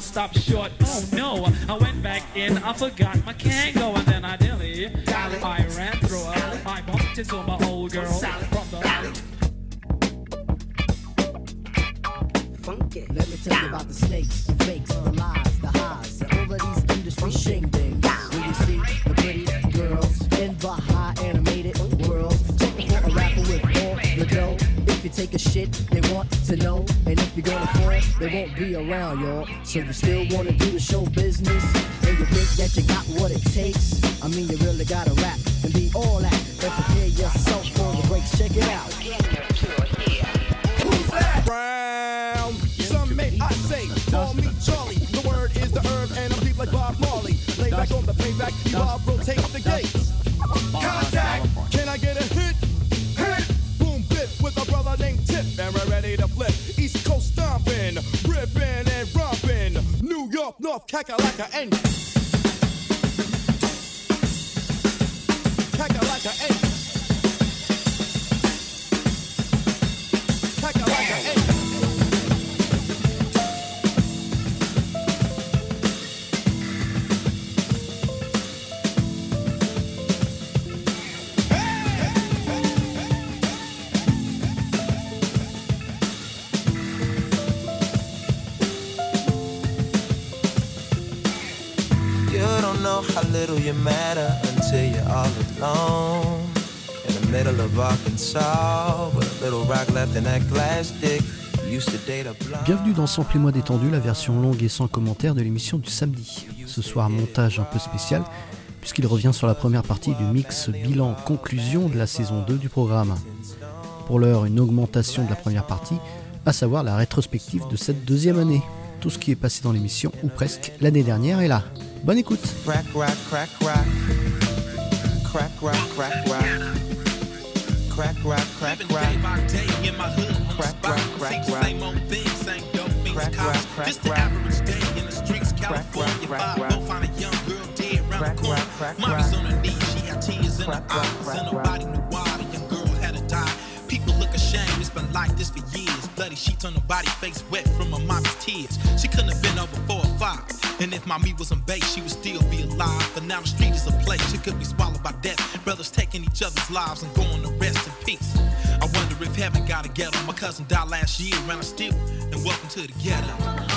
I'll stop short. Oh no, I went back in, I forgot my Kangol, and then I dilly. I ran through her, I bumped into my old girl from the. Funky. Let me tell you about the snakes, the fakes, the lies, the highs, and all of these industry shingdings. When you see the pretty girls in the high animated world, checking for a rapper with all the dough. If you take a shit, they want to know. And if you're gonna fall, they won't be around, y'all. So you still wanna do the show business? And you think that you got what it takes? I mean, you really gotta rap and be all that. Prepare yourself for the breaks. Check it out. Who's that? Brown. Some may I say, call me Charlie. The word is the herb, and I'm deep like Bob Marley. Lay back on the payback, Bob rotate the gates. Kakalaka, and Bienvenue dans Sample-moi détendu, la version longue et sans commentaire de l'émission du samedi. Ce soir, montage un peu spécial, puisqu'il revient sur la première partie du mix bilan conclusion de la saison 2 du programme. Pour l'heure, une augmentation de la première partie, à savoir la rétrospective de cette deuxième année. Tout ce qui est passé dans l'émission, ou presque, l'année dernière est là. Bonne écoute Crack, crack. Crack, crack, rock. Crack, rock, crack, Living rock. day by day in my hood on the Crack, spot. crack, crack, the crack. same old thing, same dope fiends, Crack, cops. crack, crack, Just the crack. average day in the streets, Crack, California. crack, crack, Five crack. go find a young girl dead round Crack, the corner. crack, crack, Mommy's crack. on her knees, she had tears in Crack, her crack, eyes, crack, and crack. nobody knew Ashamed, it's been like this for years. Bloody sheets on her body, face wet from her mommy's tears. She couldn't have been over four or five. And if my mommy wasn't baked, she would still be alive. But now the street is a place, she could be swallowed by death. Brothers taking each other's lives and going to rest in peace. I wonder if heaven got a ghetto. My cousin died last year, and I still. And welcome to the ghetto.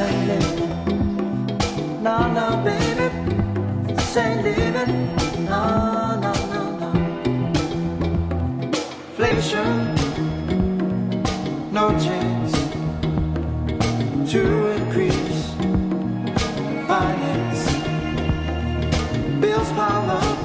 Ain't living. No, no, baby, ain't living. No, no, no, no. Inflation, no chance to increase finance. Bills pile up,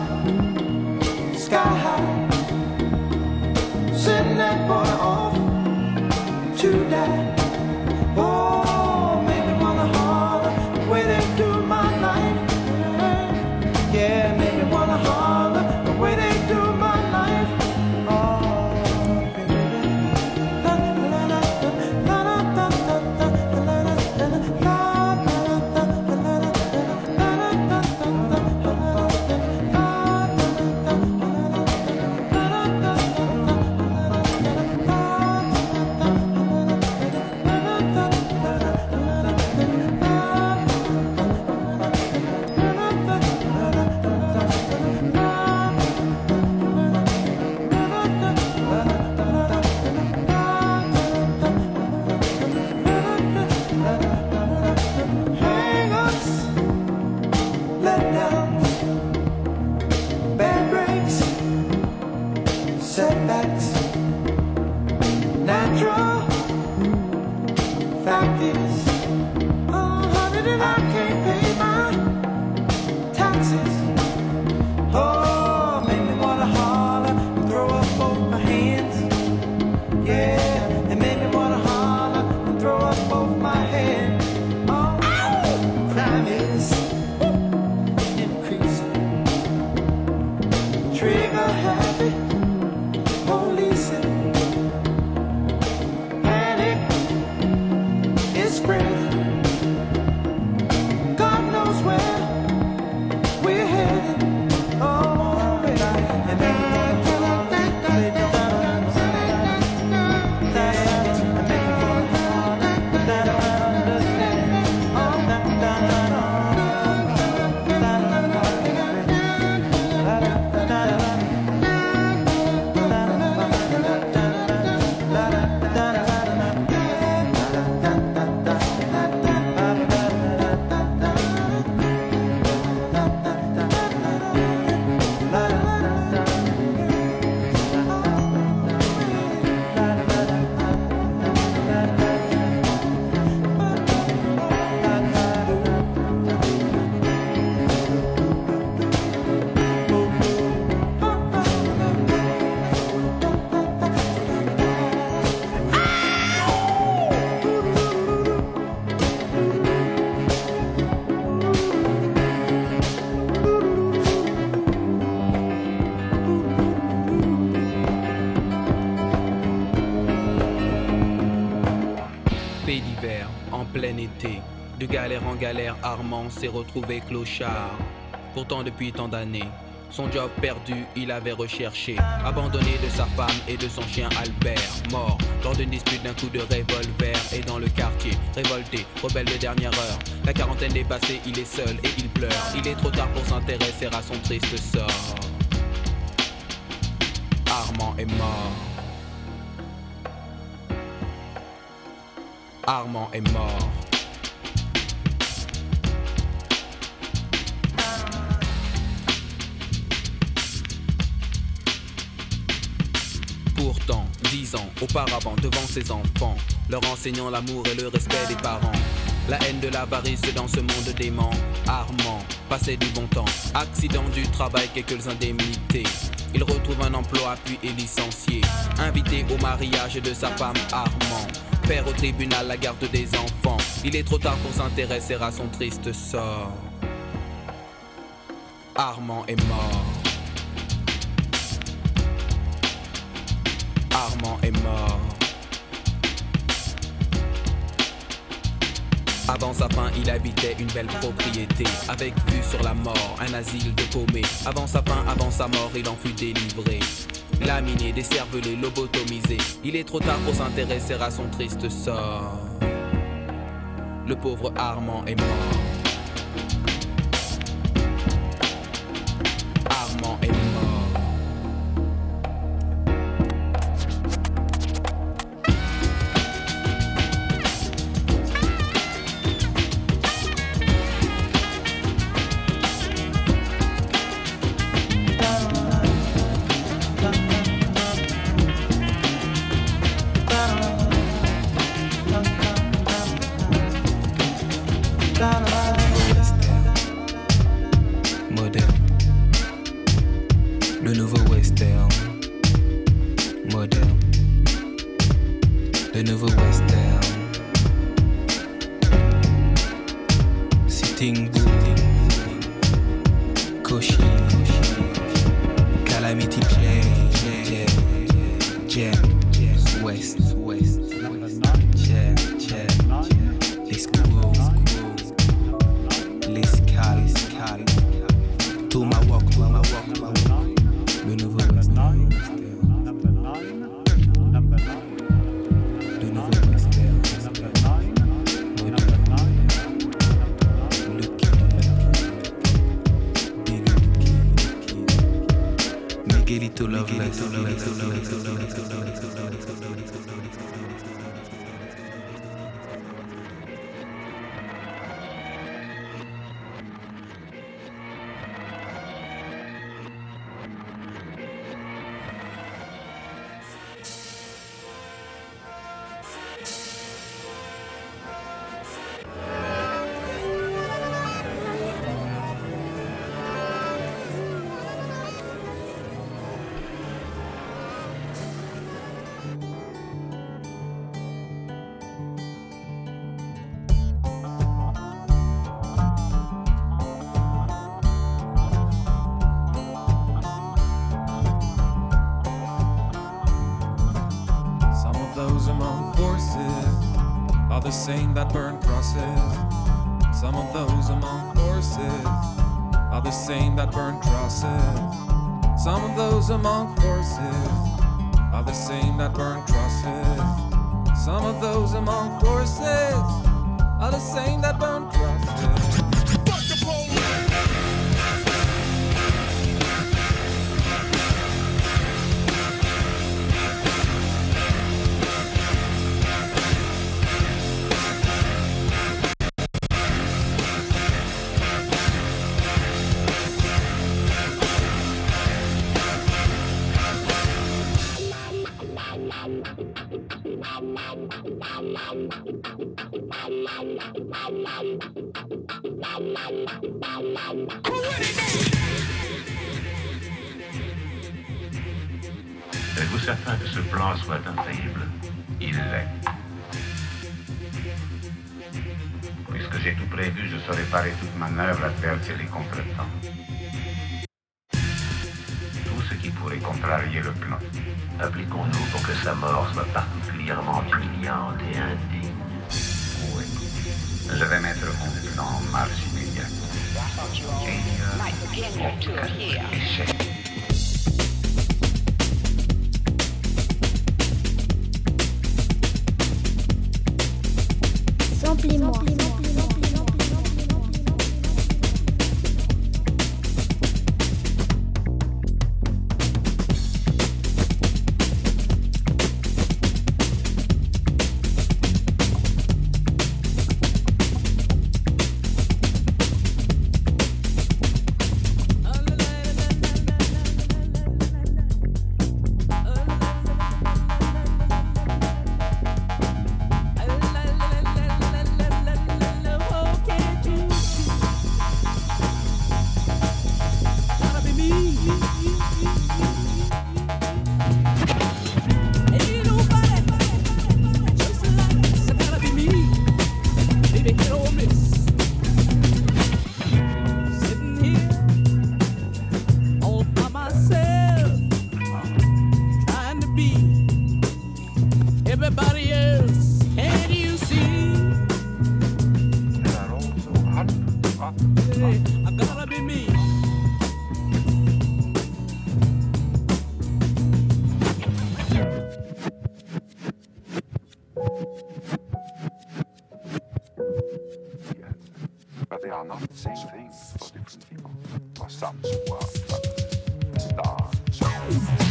galère, Armand s'est retrouvé clochard. Pourtant, depuis tant d'années, son job perdu, il avait recherché. Abandonné de sa femme et de son chien Albert. Mort lors d'une dispute d'un coup de revolver. Et dans le quartier, révolté, rebelle de dernière heure. La quarantaine est passée, il est seul et il pleure. Il est trop tard pour s'intéresser à son triste sort. Armand est mort. Armand est mort. Auparavant, devant ses enfants, leur enseignant l'amour et le respect des parents. La haine de l'avarice dans ce monde dément. Armand, passé du bon temps. Accident du travail, quelques indemnités. Il retrouve un emploi puis est licencié. Invité au mariage de sa femme Armand. Père au tribunal, la garde des enfants. Il est trop tard pour s'intéresser à son triste sort. Armand est mort. Armand Avant sa fin, il habitait une belle propriété, avec vue sur la mort, un asile de paumés. Avant sa fin, avant sa mort, il en fut délivré. Laminé, décervelé, lobotomisé. Il est trop tard pour s'intéresser à son triste sort. Le pauvre Armand est mort. Miguelito Loveless. Some Puisque j'ai tout prévu, je saurai parer toute manœuvre, advertir les contretemps. Tout ce qui pourrait contrarier le plan. Appliquons-nous pour que sa mort soit particulièrement humiliante et indigne. Oui. Je vais mettre Honk en marche immédiate. Et, euh, stars.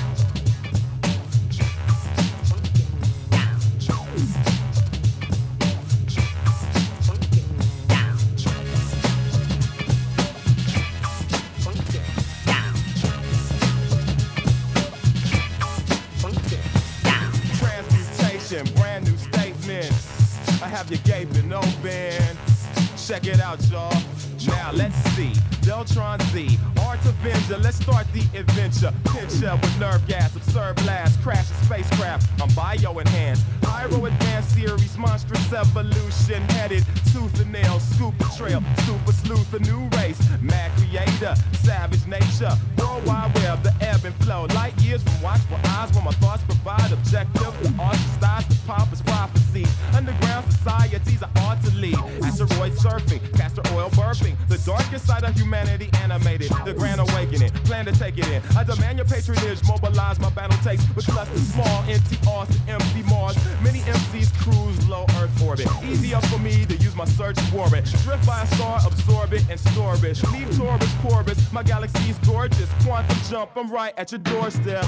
At your doorstep.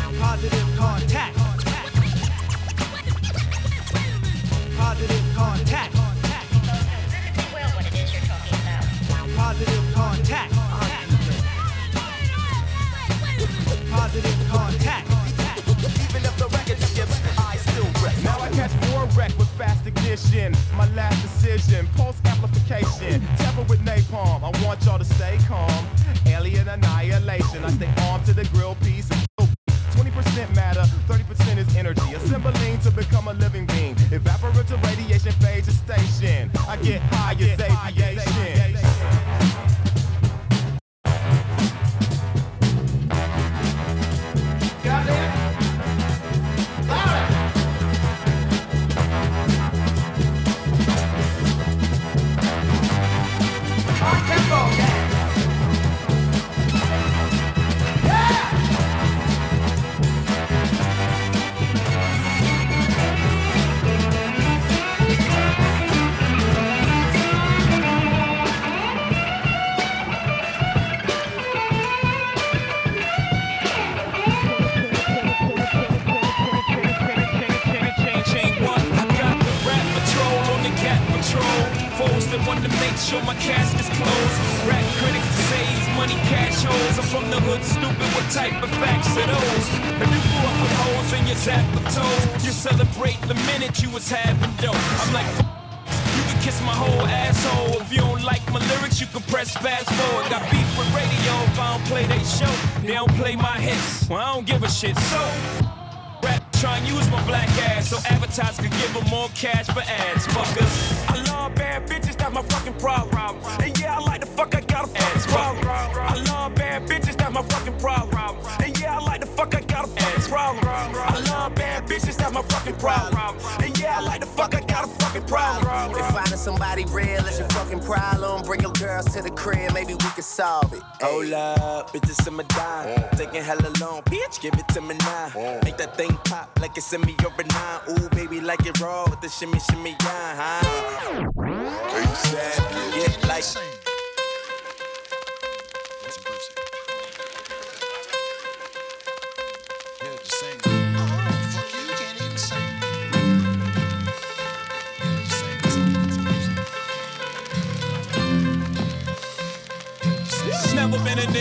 I get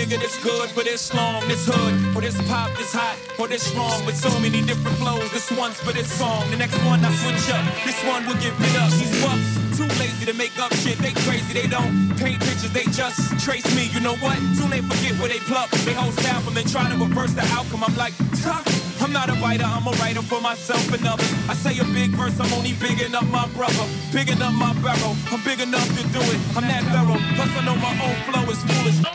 nigga this good for this long, this hood, or this pop, this hot, or this strong with so many different flows. This one's for this song, the next one I switch up. This one will get bit up. These bucks too lazy to make up shit. They crazy, they don't paint pictures, they just trace me. You know what? Soon they forget where they pluck. They hold staff and then try to reverse the outcome. I'm like, tough. I'm not a writer, I'm a writer for myself and others. I say a big verse, I'm only big enough my brother, bigging up my barrel. I'm big enough to do it. I'm that thorough. Plus I know my own flow is foolish.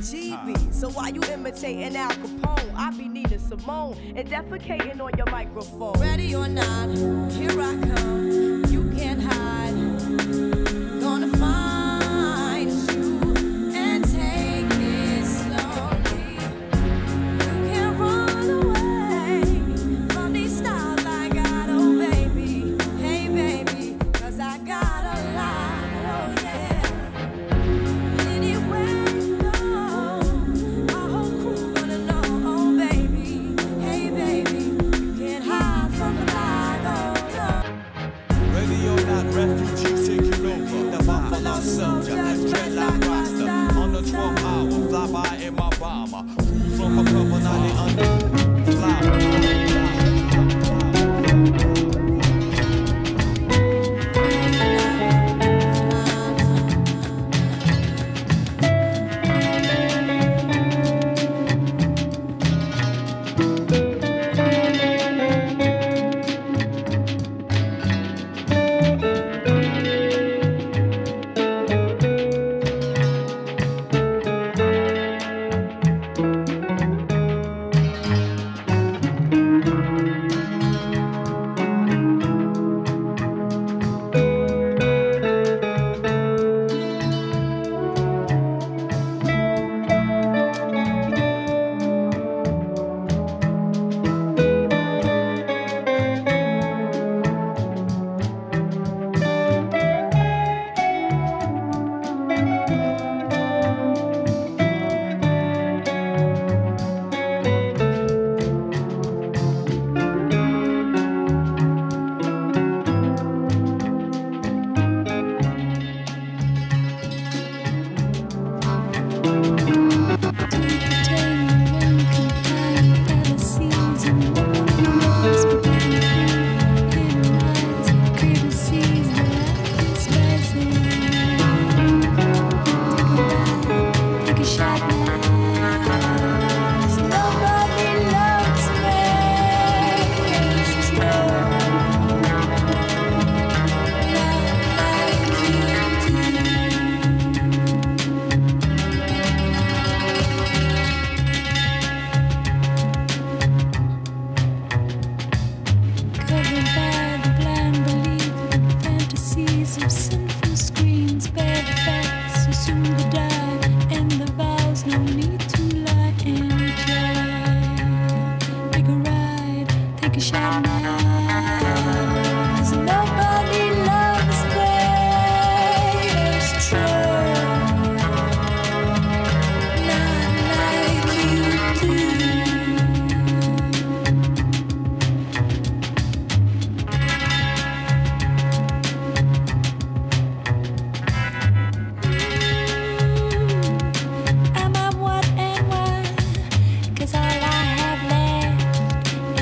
heebie-jeebies. So why you imitating Al Capone? I be Nina Simone and defecating on your microphone. Ready or not, here I come. You can't hide. Gonna find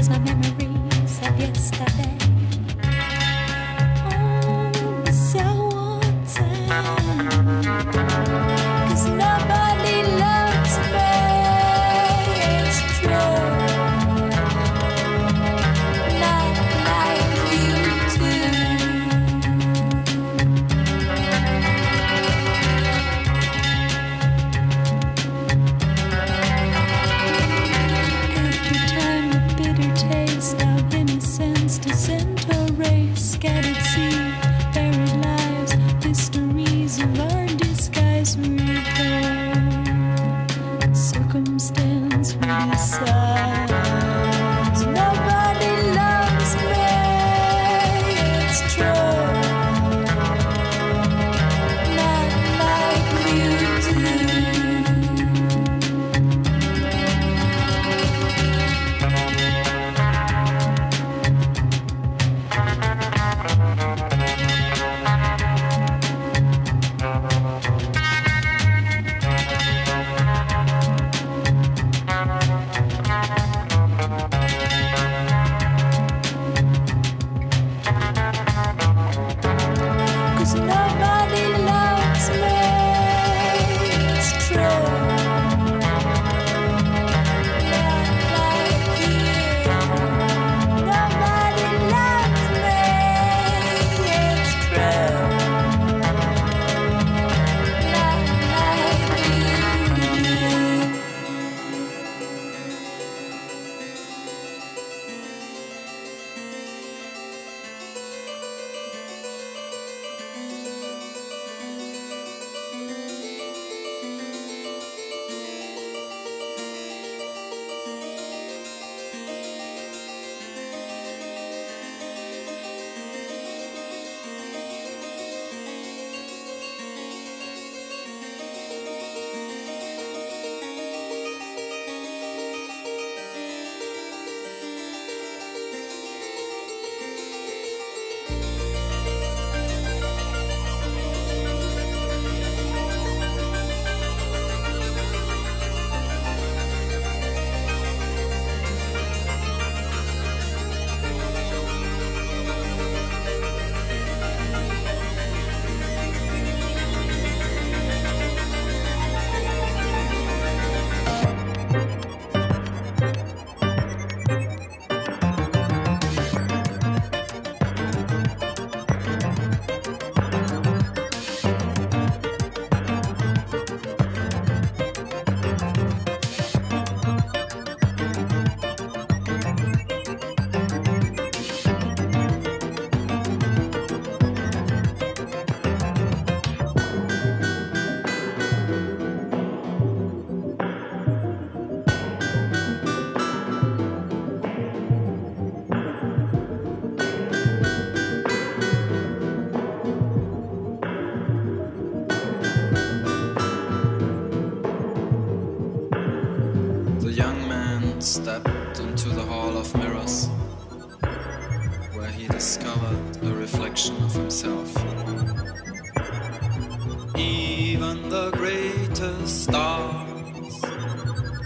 my memories of yesterday.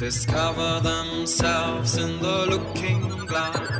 discover themselves in the looking glass.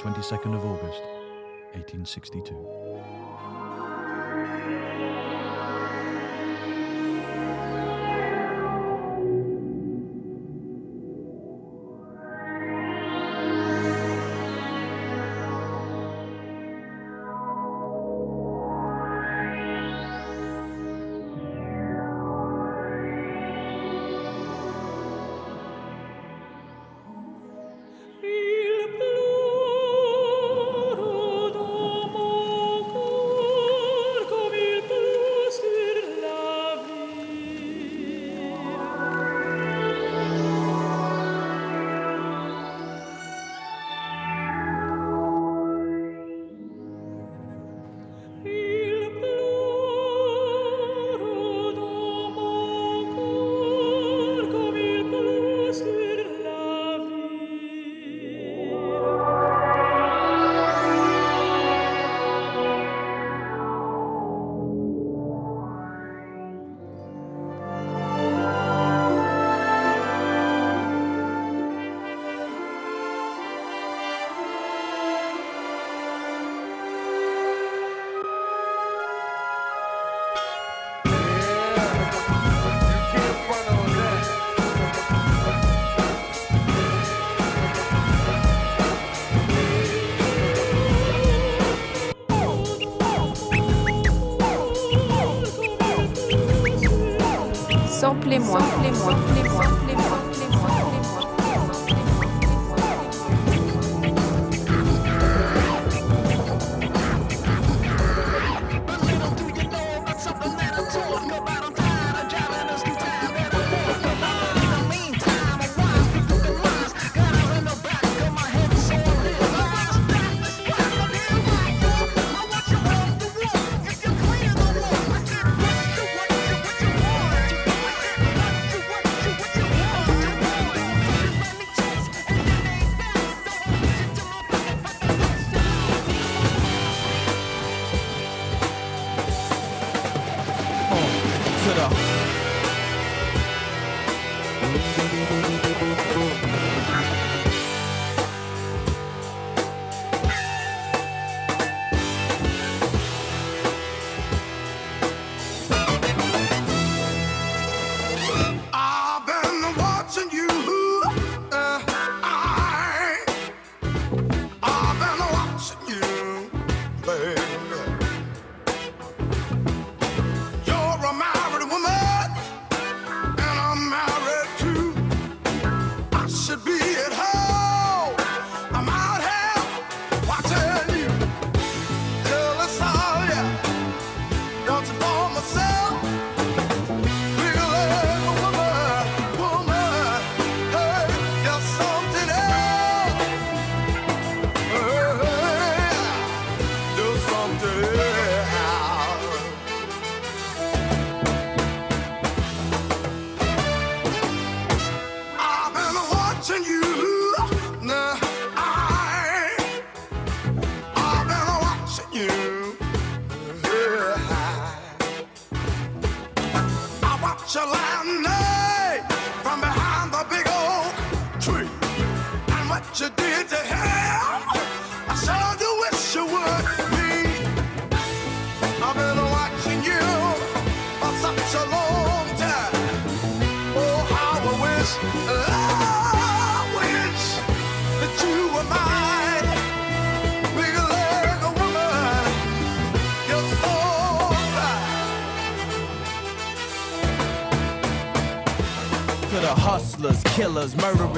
22nd of August, 1862.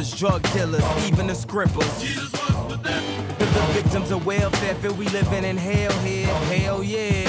Murderers, drug dealers, even the scribblers. To the victims of welfare, feel we living in hell here. Hell yeah.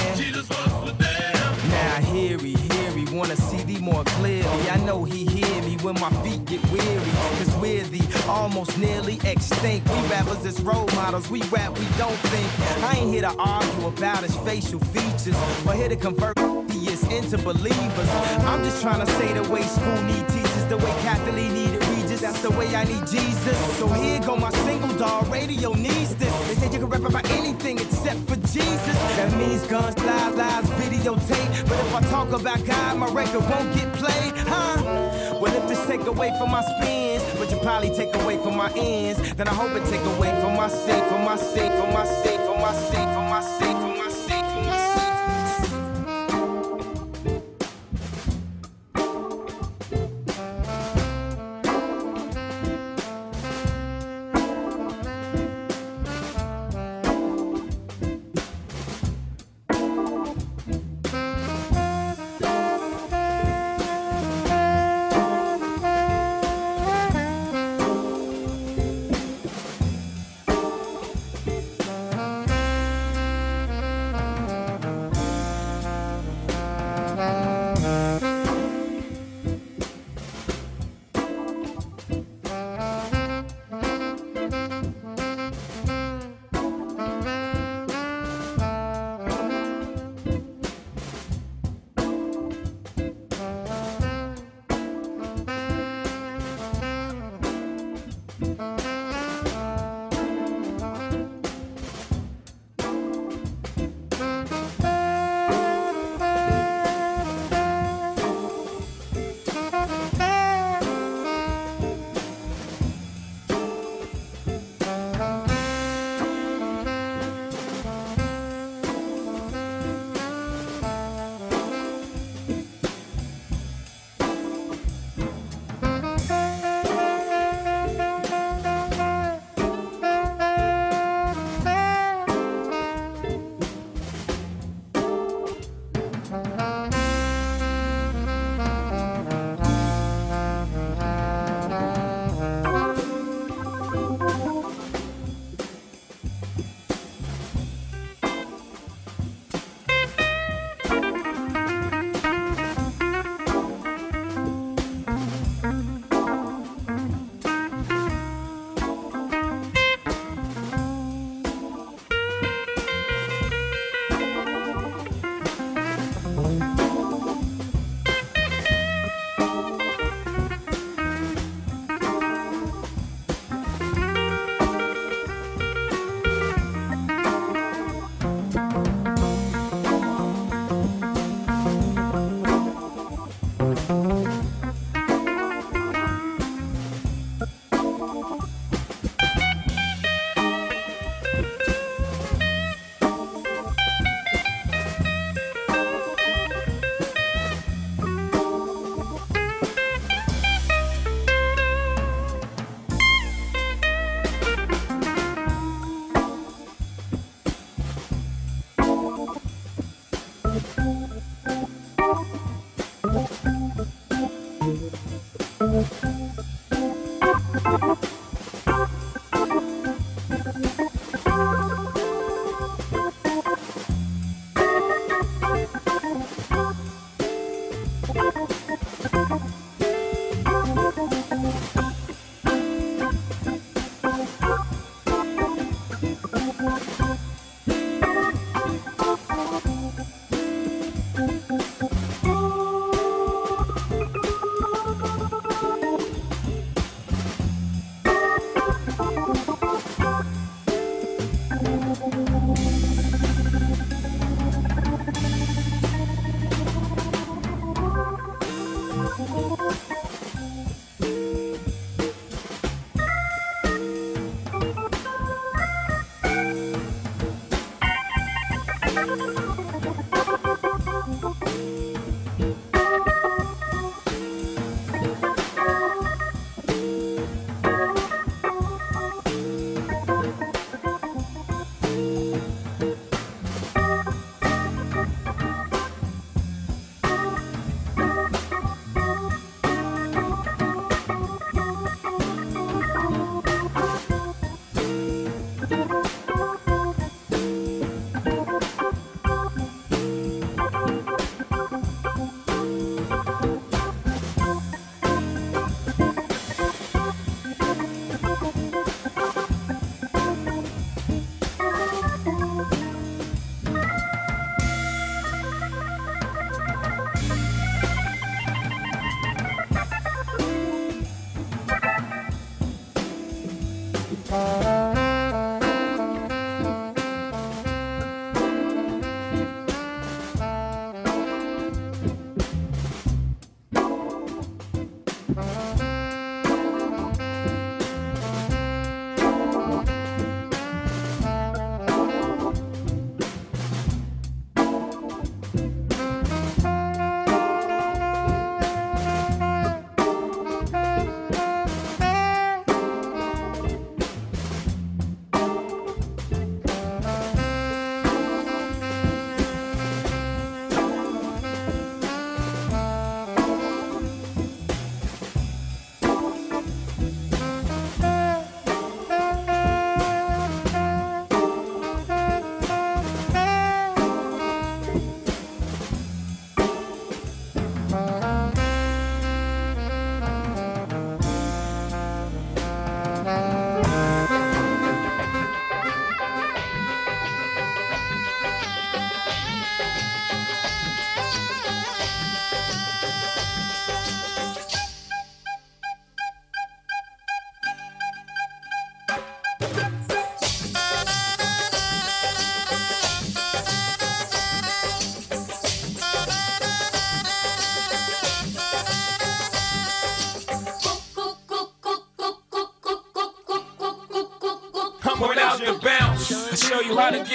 Now hear he, hear he, wanna see thee more clearly. I know he hear me when my feet get weary. Cause we're the almost nearly extinct. We rappers as role models, we rap, we don't think. I ain't here to argue about his facial features, but here to convert atheists into believers. I'm just trying to say the way school need teachers, the way Kathie Lee needed Regis, that's the way I need Jesus. So here go my single dog, radio needs this. They say you can rap about anything except for Jesus. That means guns, lies, lies, videotape. But if I talk about God, my record won't get played, huh? Well, if this take away from my spins, but you probably take away from my ends, then I hope it take away from my sake, from my sake, from my sake, from my sake, from my sake, from my sake,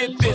get this.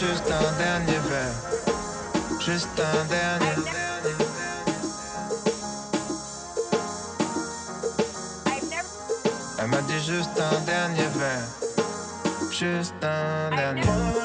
Juste un dernier verre, juste un dernier. Elle m'a dit juste un dernier verre, juste un dernier.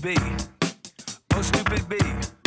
B. Oh, stupid B.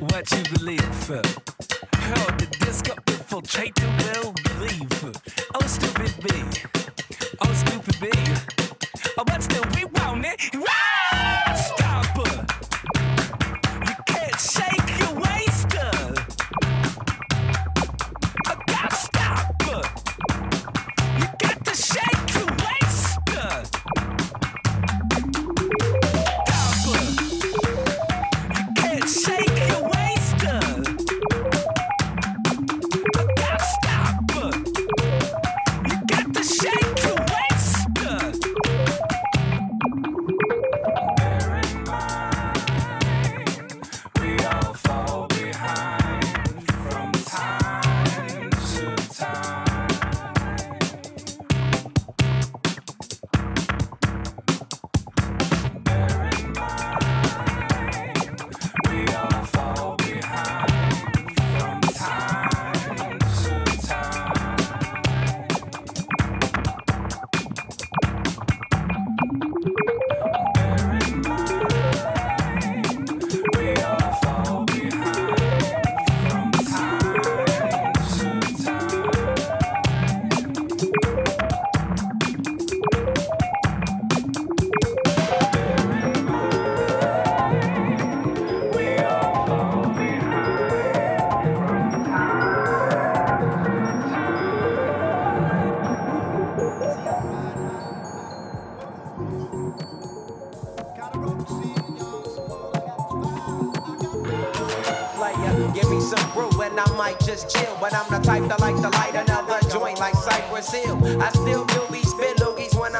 what you believe. Hurl the disco up, infiltrate the will, believe. Oh, stupid B. Oh, stupid B. Oh, but still, we want it. Eh? Wow!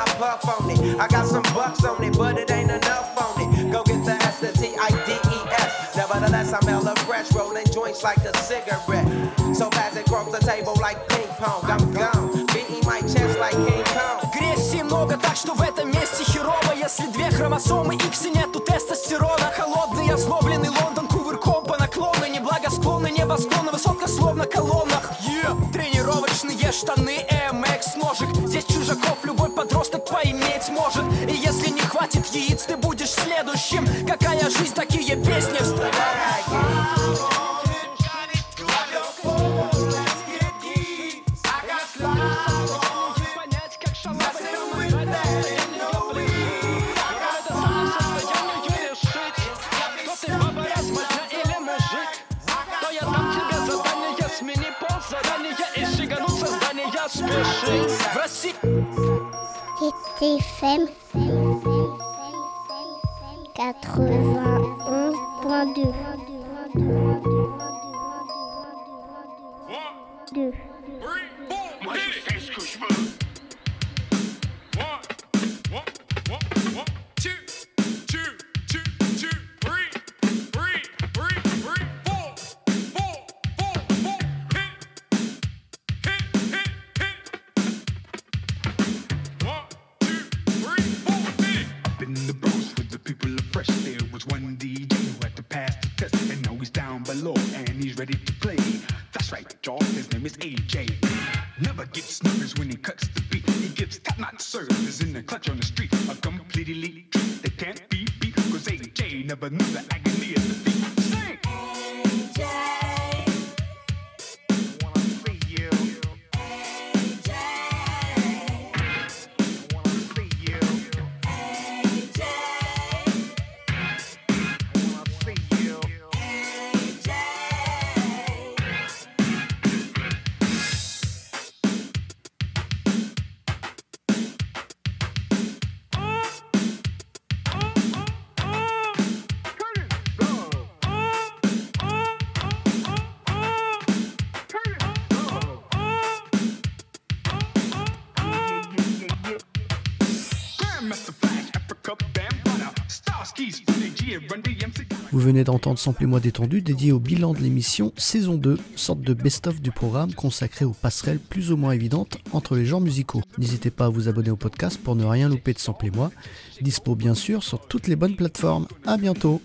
I puff on it. I got some bucks on it, but it ain't enough on it. Go get the S, the T, I, D, E, S. Nevertheless, I'm hella fresh, rolling joints like a cigarette. So fast it cross the table like ping pong. I'm gone, beating my chest like King Kong. Агрессии много, так что в этом месте херово Если две хромосомы X и нету тестостерона Холодный, озлобленный Лондон кувырком по наклону Неблагосклонный небосклонно, высотка словно колоннах yeah. Тренировочные штаны, быть может И если не хватит яиц, ты будешь следующим Какая жизнь, такие песни Вставай! FM 91.2 venez d'entendre Samplez-moi détendu dédié au bilan de l'émission saison 2, sorte de best-of du programme consacré aux passerelles plus ou moins évidentes entre les genres musicaux. N'hésitez pas à vous abonner au podcast pour ne rien louper de Samplez-moi, dispo bien sûr sur toutes les bonnes plateformes. À bientôt.